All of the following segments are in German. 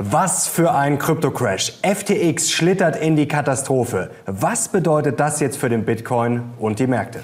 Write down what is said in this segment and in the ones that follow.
Was für ein Krypto-Crash. FTX schlittert in die Katastrophe. Was bedeutet das jetzt für den Bitcoin und die Märkte?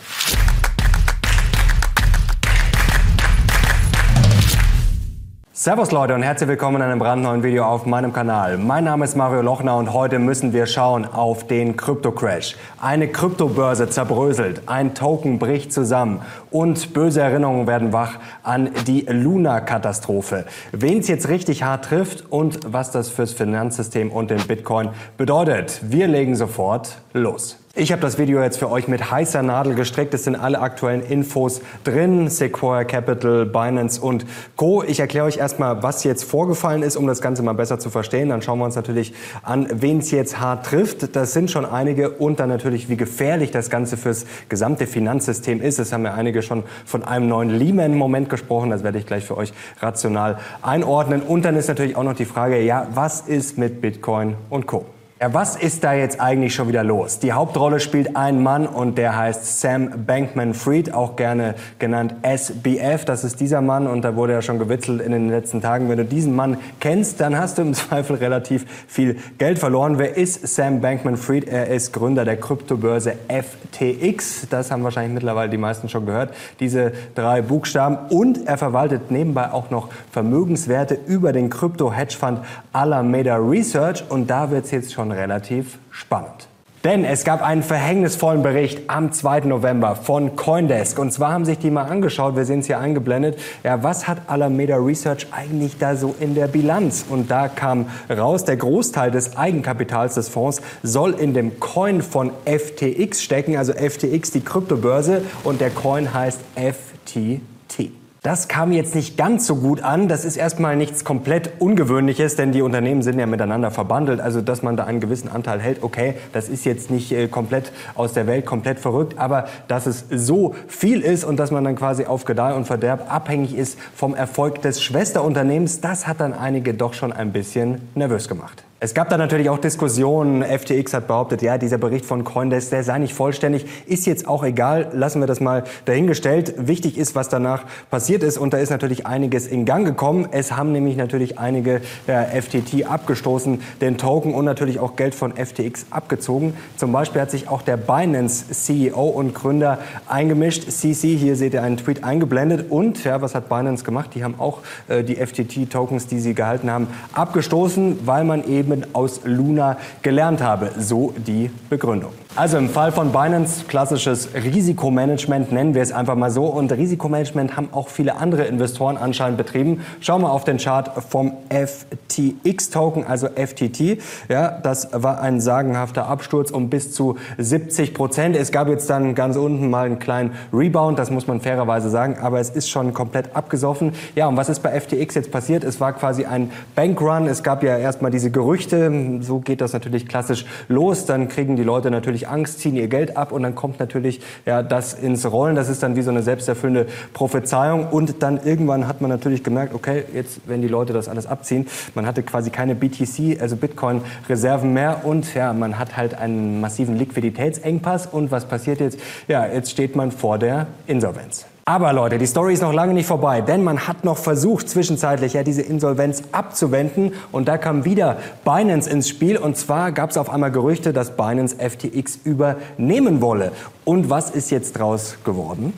Servus Leute und herzlich willkommen in einem brandneuen Video auf meinem Kanal. Mein Name ist Mario Lochner und heute müssen wir schauen auf den Krypto-Crash. Eine Kryptobörse zerbröselt, ein Token bricht zusammen und böse Erinnerungen werden wach an die Luna-Katastrophe. Wen es jetzt richtig hart trifft und was das fürs Finanzsystem und den Bitcoin bedeutet. Wir legen sofort los. Ich habe das Video jetzt für euch mit heißer Nadel gestrickt. Es sind alle aktuellen Infos drin. Sequoia Capital, Binance und Co. Ich erkläre euch erstmal, was jetzt vorgefallen ist, um das Ganze mal besser zu verstehen. Dann schauen wir uns natürlich an, wen es jetzt hart trifft. Das sind schon einige. Und dann natürlich, wie gefährlich das Ganze fürs gesamte Finanzsystem ist. Es haben ja einige schon von einem neuen Lehman-Moment gesprochen. Das werde ich gleich für euch rational einordnen. Und dann ist natürlich auch noch die Frage, ja, was ist mit Bitcoin und Co. Ja, was ist da jetzt eigentlich schon wieder los? Die Hauptrolle spielt ein Mann und der heißt Sam Bankman-Fried, auch gerne genannt SBF. Das ist dieser Mann und da wurde ja schon gewitzelt in den letzten Tagen. Wenn du diesen Mann kennst, dann hast du im Zweifel relativ viel Geld verloren. Wer ist Sam Bankman-Fried? Er ist Gründer der Kryptobörse FTX. Das haben wahrscheinlich mittlerweile die meisten schon gehört. Diese drei Buchstaben. Und er verwaltet nebenbei auch noch Vermögenswerte über den Krypto-Hedgefonds Alameda Research. Und da wird es jetzt schon schon relativ spannend. Denn es gab einen verhängnisvollen Bericht am 2. November von Coindesk. Und zwar haben sich die mal angeschaut, wir sehen es hier eingeblendet, ja, was hat Alameda Research eigentlich da so in der Bilanz? Und da kam raus, der Großteil des Eigenkapitals des Fonds soll in dem Coin von FTX stecken, also FTX, die Kryptobörse, und der Coin heißt FTT. Das kam jetzt nicht ganz so gut an. Das ist erstmal nichts komplett Ungewöhnliches, denn die Unternehmen sind ja miteinander verbandelt. Also, dass man da einen gewissen Anteil hält, okay, das ist jetzt nicht äh, komplett aus der Welt, komplett verrückt. Aber dass es so viel ist und dass man dann quasi auf Gedeih und Verderb abhängig ist vom Erfolg des Schwesterunternehmens, das hat dann einige doch schon ein bisschen nervös gemacht. Es gab da natürlich auch Diskussionen. FTX hat behauptet, ja, dieser Bericht von Coindesk, der sei nicht vollständig. Ist jetzt auch egal. Lassen wir das mal dahingestellt. Wichtig ist, was danach passiert ist. Und da ist natürlich einiges in Gang gekommen. Es haben nämlich natürlich einige der FTT abgestoßen, den Token und natürlich auch Geld von FTX abgezogen. Zum Beispiel hat sich auch der Binance CEO und Gründer eingemischt. CC, hier seht ihr einen Tweet eingeblendet. Und, ja, was hat Binance gemacht? Die haben auch äh, die FTT-Tokens, die sie gehalten haben, abgestoßen, weil man eben eben aus Luna gelernt habe. So die Begründung. Also im Fall von Binance klassisches Risikomanagement nennen wir es einfach mal so. Und Risikomanagement haben auch viele andere Investoren anscheinend betrieben. Schauen wir auf den Chart vom FTX-Token, also FTT. Ja, das war ein sagenhafter Absturz um bis zu 70 Prozent. Es gab jetzt dann ganz unten mal einen kleinen Rebound, das muss man fairerweise sagen, aber es ist schon komplett abgesoffen. Ja, und was ist bei FTX jetzt passiert? Es war quasi ein Bankrun. Es gab ja erstmal diese Gerüchte. So geht das natürlich klassisch los. Dann kriegen die Leute natürlich Angst, ziehen ihr Geld ab und dann kommt natürlich ja, das ins Rollen. Das ist dann wie so eine selbsterfüllende Prophezeiung. Und dann irgendwann hat man natürlich gemerkt, okay, jetzt, wenn die Leute das alles abziehen, man hatte quasi keine BTC, also Bitcoin-Reserven mehr und ja, man hat halt einen massiven Liquiditätsengpass. Und was passiert jetzt? Ja, jetzt steht man vor der Insolvenz. Aber Leute, die Story ist noch lange nicht vorbei, denn man hat noch versucht, zwischenzeitlich ja diese Insolvenz abzuwenden. Und da kam wieder Binance ins Spiel. Und zwar gab es auf einmal Gerüchte, dass Binance FTX übernehmen wolle. Und was ist jetzt draus geworden?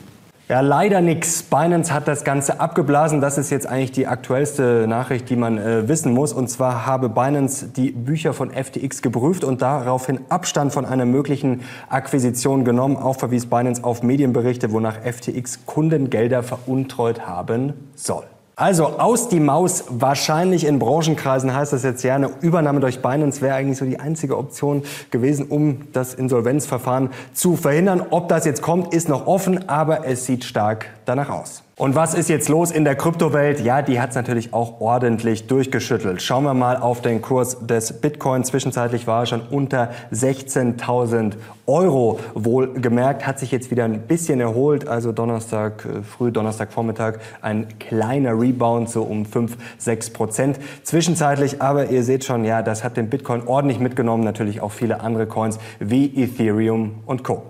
Ja, leider nix. Binance hat das Ganze abgeblasen. Das ist jetzt eigentlich die aktuellste Nachricht, die man äh, wissen muss. Und zwar habe Binance die Bücher von FTX geprüft und daraufhin Abstand von einer möglichen Akquisition genommen. Auch verwies Binance auf Medienberichte, wonach FTX Kundengelder veruntreut haben soll. Also aus die Maus, wahrscheinlich in Branchenkreisen heißt das jetzt ja, eine Übernahme durch Binance wäre eigentlich so die einzige Option gewesen, um das Insolvenzverfahren zu verhindern. Ob das jetzt kommt, ist noch offen, aber es sieht stark danach aus. Und was ist jetzt los in der Kryptowelt? Ja, die hat es natürlich auch ordentlich durchgeschüttelt. Schauen wir mal auf den Kurs des Bitcoin. Zwischenzeitlich war er schon unter 16.000 Euro. Wohlgemerkt hat sich jetzt wieder ein bisschen erholt. Also Donnerstag äh, früh, Donnerstag Vormittag ein kleiner Rebound, so um 5, 6 Prozent. Zwischenzeitlich aber, ihr seht schon, ja, das hat den Bitcoin ordentlich mitgenommen. Natürlich auch viele andere Coins wie Ethereum und Co.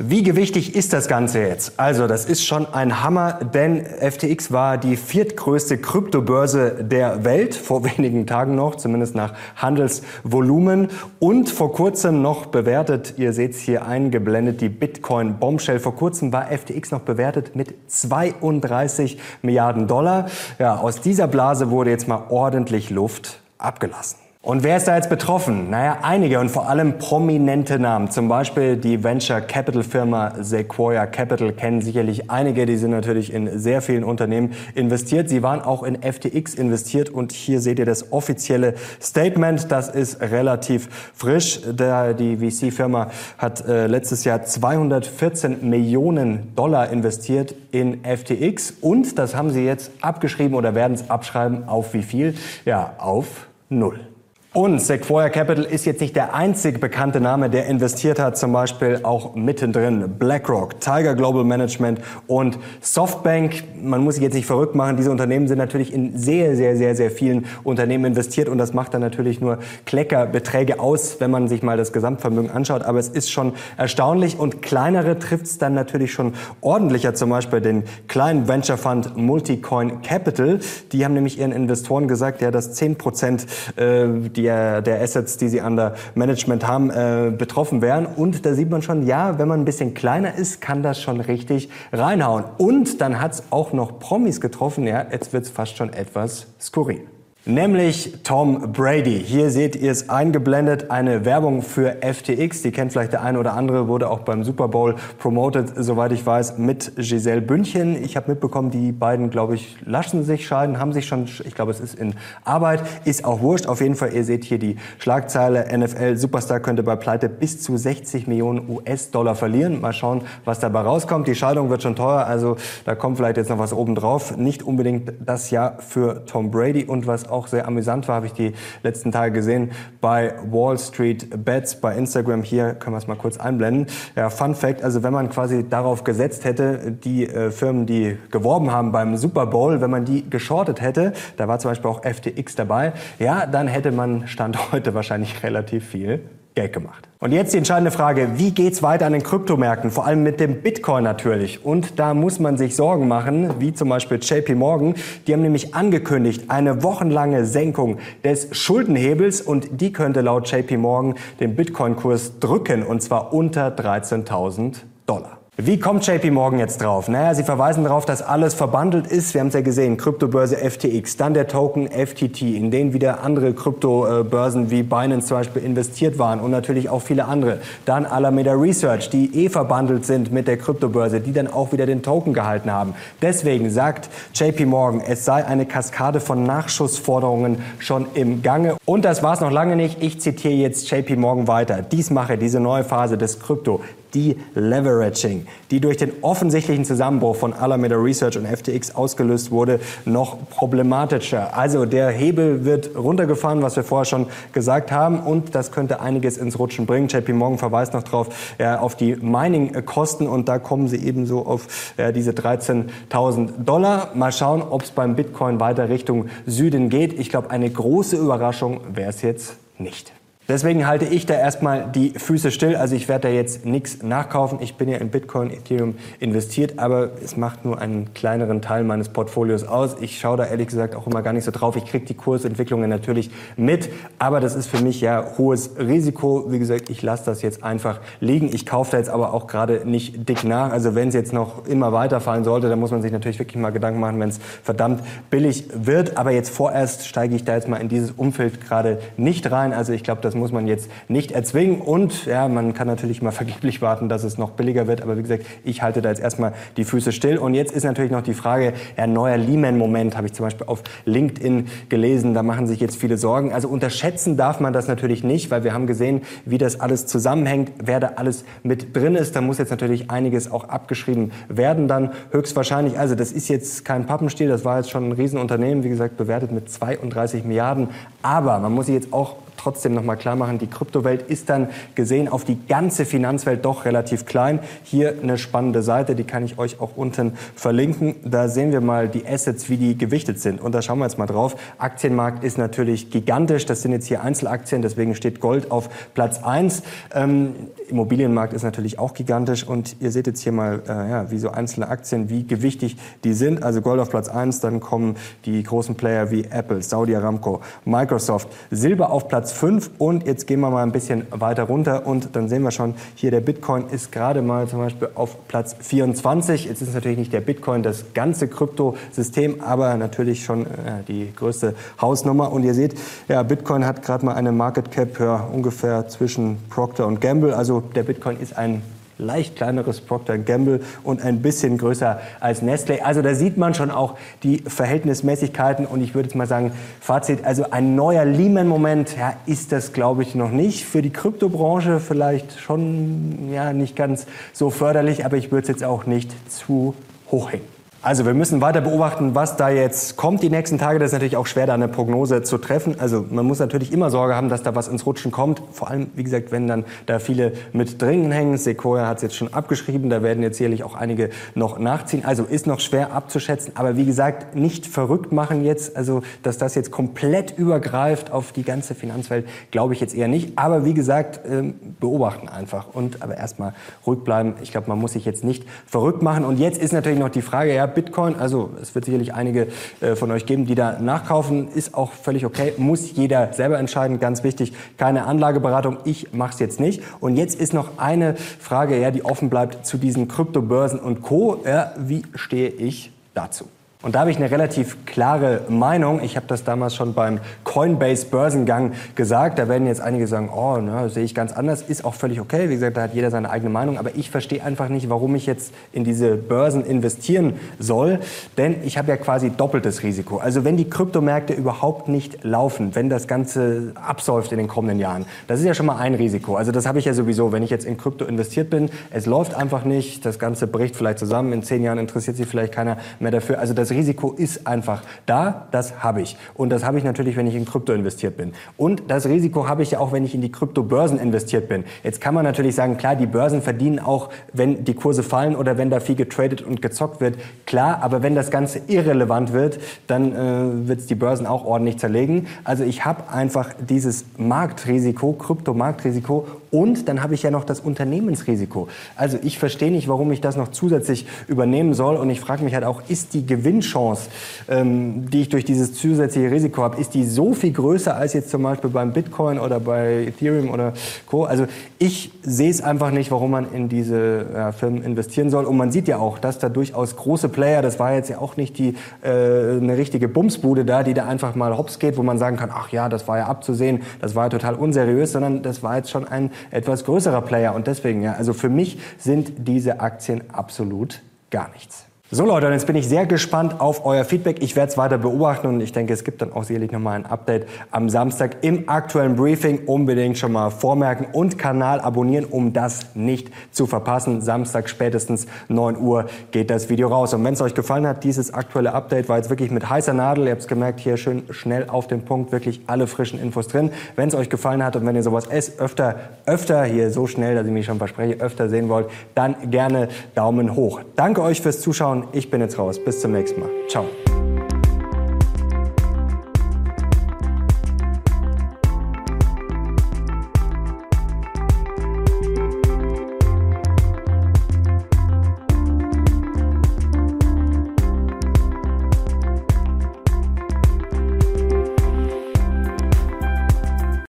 Wie gewichtig ist das Ganze jetzt? Also, das ist schon ein Hammer, denn FTX war die viertgrößte Kryptobörse der Welt, vor wenigen Tagen noch, zumindest nach Handelsvolumen und vor kurzem noch bewertet, ihr seht es hier eingeblendet, die Bitcoin Bombshell. Vor kurzem war FTX noch bewertet mit 32 Milliarden Dollar. Ja, aus dieser Blase wurde jetzt mal ordentlich Luft abgelassen. Und wer ist da jetzt betroffen? Naja, einige und vor allem prominente Namen. Zum Beispiel die Venture Capital Firma Sequoia Capital kennen sicherlich einige. Die sind natürlich in sehr vielen Unternehmen investiert. Sie waren auch in FTX investiert und hier seht ihr das offizielle Statement. Das ist relativ frisch. Die VC-Firma hat äh, letztes Jahr 214 Millionen Dollar investiert in FTX und das haben sie jetzt abgeschrieben oder werden es abschreiben auf wie viel? Ja, auf null. Und Sequoia Capital ist jetzt nicht der einzig bekannte Name, der investiert hat, zum Beispiel auch mittendrin BlackRock, Tiger Global Management und Softbank. Man muss sich jetzt nicht verrückt machen, diese Unternehmen sind natürlich in sehr, sehr, sehr, sehr vielen Unternehmen investiert und das macht dann natürlich nur Kleckerbeträge aus, wenn man sich mal das Gesamtvermögen anschaut. Aber es ist schon erstaunlich und kleinere trifft es dann natürlich schon ordentlicher, zum Beispiel den kleinen Venture Fund Multicoin Capital. Die haben nämlich ihren Investoren gesagt, ja, dass 10 Prozent äh, der, der Assets, die sie an der Management haben, äh, betroffen wären. Und da sieht man schon, ja, wenn man ein bisschen kleiner ist, kann das schon richtig reinhauen. Und dann hat es auch noch Promis getroffen. Ja, jetzt wird es fast schon etwas skurril nämlich Tom Brady. Hier seht ihr es eingeblendet, eine Werbung für FTX. Die kennt vielleicht der eine oder andere, wurde auch beim Super Bowl promoted, soweit ich weiß, mit Giselle Bündchen. Ich habe mitbekommen, die beiden, glaube ich, lassen sich scheiden, haben sich schon, ich glaube, es ist in Arbeit, ist auch wurscht. Auf jeden Fall, ihr seht hier die Schlagzeile, NFL Superstar könnte bei Pleite bis zu 60 Millionen US-Dollar verlieren. Mal schauen, was dabei rauskommt. Die Scheidung wird schon teuer, also da kommt vielleicht jetzt noch was oben drauf. Nicht unbedingt das Jahr für Tom Brady und was auch auch sehr amüsant war, habe ich die letzten Tage gesehen bei Wall Street Bets bei Instagram. Hier können wir es mal kurz einblenden. Ja, Fun Fact, also wenn man quasi darauf gesetzt hätte, die äh, Firmen, die geworben haben beim Super Bowl, wenn man die geschortet hätte, da war zum Beispiel auch FTX dabei, ja, dann hätte man Stand heute wahrscheinlich relativ viel Geld gemacht. Und jetzt die entscheidende Frage, wie geht's weiter an den Kryptomärkten, vor allem mit dem Bitcoin natürlich. Und da muss man sich Sorgen machen, wie zum Beispiel JP Morgan. Die haben nämlich angekündigt, eine wochenlange Senkung des Schuldenhebels und die könnte laut JP Morgan den Bitcoin-Kurs drücken und zwar unter 13.000 Dollar. Wie kommt JP Morgan jetzt drauf? Naja, sie verweisen darauf, dass alles verbandelt ist. Wir haben es ja gesehen, Kryptobörse FTX, dann der Token FTT, in den wieder andere Kryptobörsen wie Binance zum Beispiel investiert waren und natürlich auch viele andere. Dann Alameda Research, die eh verbandelt sind mit der Kryptobörse, die dann auch wieder den Token gehalten haben. Deswegen sagt JP Morgan, es sei eine Kaskade von Nachschussforderungen schon im Gange. Und das war es noch lange nicht. Ich zitiere jetzt JP Morgan weiter. Dies mache diese neue Phase des Krypto die Leveraging, die durch den offensichtlichen Zusammenbruch von Alameda Research und FTX ausgelöst wurde, noch problematischer. Also der Hebel wird runtergefahren, was wir vorher schon gesagt haben, und das könnte einiges ins Rutschen bringen. JP Morgan verweist noch darauf, ja, auf die Mining-Kosten und da kommen sie ebenso auf ja, diese 13.000 Dollar. Mal schauen, ob es beim Bitcoin weiter Richtung Süden geht. Ich glaube, eine große Überraschung wäre es jetzt nicht. Deswegen halte ich da erstmal die Füße still. Also ich werde da jetzt nichts nachkaufen. Ich bin ja in Bitcoin, Ethereum investiert, aber es macht nur einen kleineren Teil meines Portfolios aus. Ich schaue da ehrlich gesagt auch immer gar nicht so drauf. Ich kriege die Kursentwicklungen natürlich mit, aber das ist für mich ja hohes Risiko. Wie gesagt, ich lasse das jetzt einfach liegen. Ich kaufe da jetzt aber auch gerade nicht dick nach. Also wenn es jetzt noch immer weiterfallen sollte, dann muss man sich natürlich wirklich mal Gedanken machen, wenn es verdammt billig wird. Aber jetzt vorerst steige ich da jetzt mal in dieses Umfeld gerade nicht rein. Also ich glaube, das muss man jetzt nicht erzwingen. Und ja, man kann natürlich mal vergeblich warten, dass es noch billiger wird. Aber wie gesagt, ich halte da jetzt erstmal die Füße still. Und jetzt ist natürlich noch die Frage, ja, neuer Lehman-Moment habe ich zum Beispiel auf LinkedIn gelesen. Da machen sich jetzt viele Sorgen. Also unterschätzen darf man das natürlich nicht, weil wir haben gesehen, wie das alles zusammenhängt, wer da alles mit drin ist. Da muss jetzt natürlich einiges auch abgeschrieben werden dann höchstwahrscheinlich. Also das ist jetzt kein Pappenstiel, das war jetzt schon ein Riesenunternehmen, wie gesagt, bewertet mit 32 Milliarden. Aber man muss sich jetzt auch trotzdem noch mal klar machen, die Kryptowelt ist dann gesehen auf die ganze Finanzwelt doch relativ klein. Hier eine spannende Seite, die kann ich euch auch unten verlinken. Da sehen wir mal die Assets, wie die gewichtet sind. Und da schauen wir jetzt mal drauf. Aktienmarkt ist natürlich gigantisch. Das sind jetzt hier Einzelaktien, deswegen steht Gold auf Platz 1. Ähm, Immobilienmarkt ist natürlich auch gigantisch und ihr seht jetzt hier mal, äh, ja, wie so einzelne Aktien, wie gewichtig die sind. Also Gold auf Platz 1, dann kommen die großen Player wie Apple, Saudi Aramco, Microsoft, Silber auf Platz 5 und jetzt gehen wir mal ein bisschen weiter runter. Und dann sehen wir schon, hier der Bitcoin ist gerade mal zum Beispiel auf Platz 24. Jetzt ist natürlich nicht der Bitcoin das ganze Kryptosystem, aber natürlich schon äh, die größte Hausnummer. Und ihr seht, ja, Bitcoin hat gerade mal eine Market Cap ja, ungefähr zwischen Procter und Gamble, also der Bitcoin ist ein leicht kleineres Procter Gamble und ein bisschen größer als Nestle. Also da sieht man schon auch die Verhältnismäßigkeiten und ich würde jetzt mal sagen, Fazit, also ein neuer Lehman-Moment ja, ist das, glaube ich, noch nicht. Für die Kryptobranche vielleicht schon ja, nicht ganz so förderlich, aber ich würde es jetzt auch nicht zu hoch hängen. Also wir müssen weiter beobachten, was da jetzt kommt die nächsten Tage. Das ist natürlich auch schwer, da eine Prognose zu treffen. Also man muss natürlich immer Sorge haben, dass da was ins Rutschen kommt. Vor allem, wie gesagt, wenn dann da viele mit drin hängen. Sequoia hat es jetzt schon abgeschrieben. Da werden jetzt sicherlich auch einige noch nachziehen. Also ist noch schwer abzuschätzen. Aber wie gesagt, nicht verrückt machen jetzt. Also dass das jetzt komplett übergreift auf die ganze Finanzwelt, glaube ich jetzt eher nicht. Aber wie gesagt, ähm, beobachten einfach. Und aber erstmal ruhig bleiben. Ich glaube, man muss sich jetzt nicht verrückt machen. Und jetzt ist natürlich noch die Frage, ja, Bitcoin. Also es wird sicherlich einige äh, von euch geben, die da nachkaufen. Ist auch völlig okay. Muss jeder selber entscheiden. Ganz wichtig, keine Anlageberatung. Ich mache es jetzt nicht. Und jetzt ist noch eine Frage, ja, die offen bleibt zu diesen Kryptobörsen und Co. Ja, wie stehe ich dazu? Und da habe ich eine relativ klare Meinung. Ich habe das damals schon beim Coinbase Börsengang gesagt. Da werden jetzt einige sagen, oh, ne, sehe ich ganz anders. Ist auch völlig okay. Wie gesagt, da hat jeder seine eigene Meinung. Aber ich verstehe einfach nicht, warum ich jetzt in diese Börsen investieren soll. Denn ich habe ja quasi doppeltes Risiko. Also wenn die Kryptomärkte überhaupt nicht laufen, wenn das Ganze absäuft in den kommenden Jahren, das ist ja schon mal ein Risiko. Also das habe ich ja sowieso, wenn ich jetzt in Krypto investiert bin. Es läuft einfach nicht. Das Ganze bricht vielleicht zusammen. In zehn Jahren interessiert sich vielleicht keiner mehr dafür. Also das das Risiko ist einfach da, das habe ich. Und das habe ich natürlich, wenn ich in Krypto investiert bin. Und das Risiko habe ich ja auch, wenn ich in die Kryptobörsen investiert bin. Jetzt kann man natürlich sagen, klar, die Börsen verdienen auch, wenn die Kurse fallen oder wenn da viel getradet und gezockt wird. Klar, aber wenn das Ganze irrelevant wird, dann äh, wird es die Börsen auch ordentlich zerlegen. Also ich habe einfach dieses Marktrisiko, Kryptomarktrisiko und dann habe ich ja noch das Unternehmensrisiko. Also ich verstehe nicht, warum ich das noch zusätzlich übernehmen soll. Und ich frage mich halt auch, ist die Gewinnchance, ähm, die ich durch dieses zusätzliche Risiko habe, ist die so viel größer als jetzt zum Beispiel beim Bitcoin oder bei Ethereum oder Co. Also ich sehe es einfach nicht, warum man in diese ja, Firmen investieren soll. Und man sieht ja auch, dass da durchaus große Player, das war jetzt ja auch nicht die äh, eine richtige Bumsbude da, die da einfach mal hops geht, wo man sagen kann, ach ja, das war ja abzusehen, das war ja total unseriös, sondern das war jetzt schon ein etwas größerer Player. Und deswegen, ja, also für mich sind diese Aktien absolut gar nichts. So Leute, jetzt bin ich sehr gespannt auf euer Feedback. Ich werde es weiter beobachten und ich denke, es gibt dann auch sicherlich nochmal ein Update am Samstag im aktuellen Briefing. Unbedingt schon mal vormerken und Kanal abonnieren, um das nicht zu verpassen. Samstag spätestens 9 Uhr geht das Video raus. Und wenn es euch gefallen hat, dieses aktuelle Update war jetzt wirklich mit heißer Nadel. Ihr habt es gemerkt, hier schön schnell auf den Punkt, wirklich alle frischen Infos drin. Wenn es euch gefallen hat und wenn ihr sowas es öfter, öfter hier so schnell, dass ich mich schon verspreche, öfter sehen wollt, dann gerne Daumen hoch. Danke euch fürs Zuschauen. Ich bin jetzt raus. Bis zum nächsten Mal. Ciao.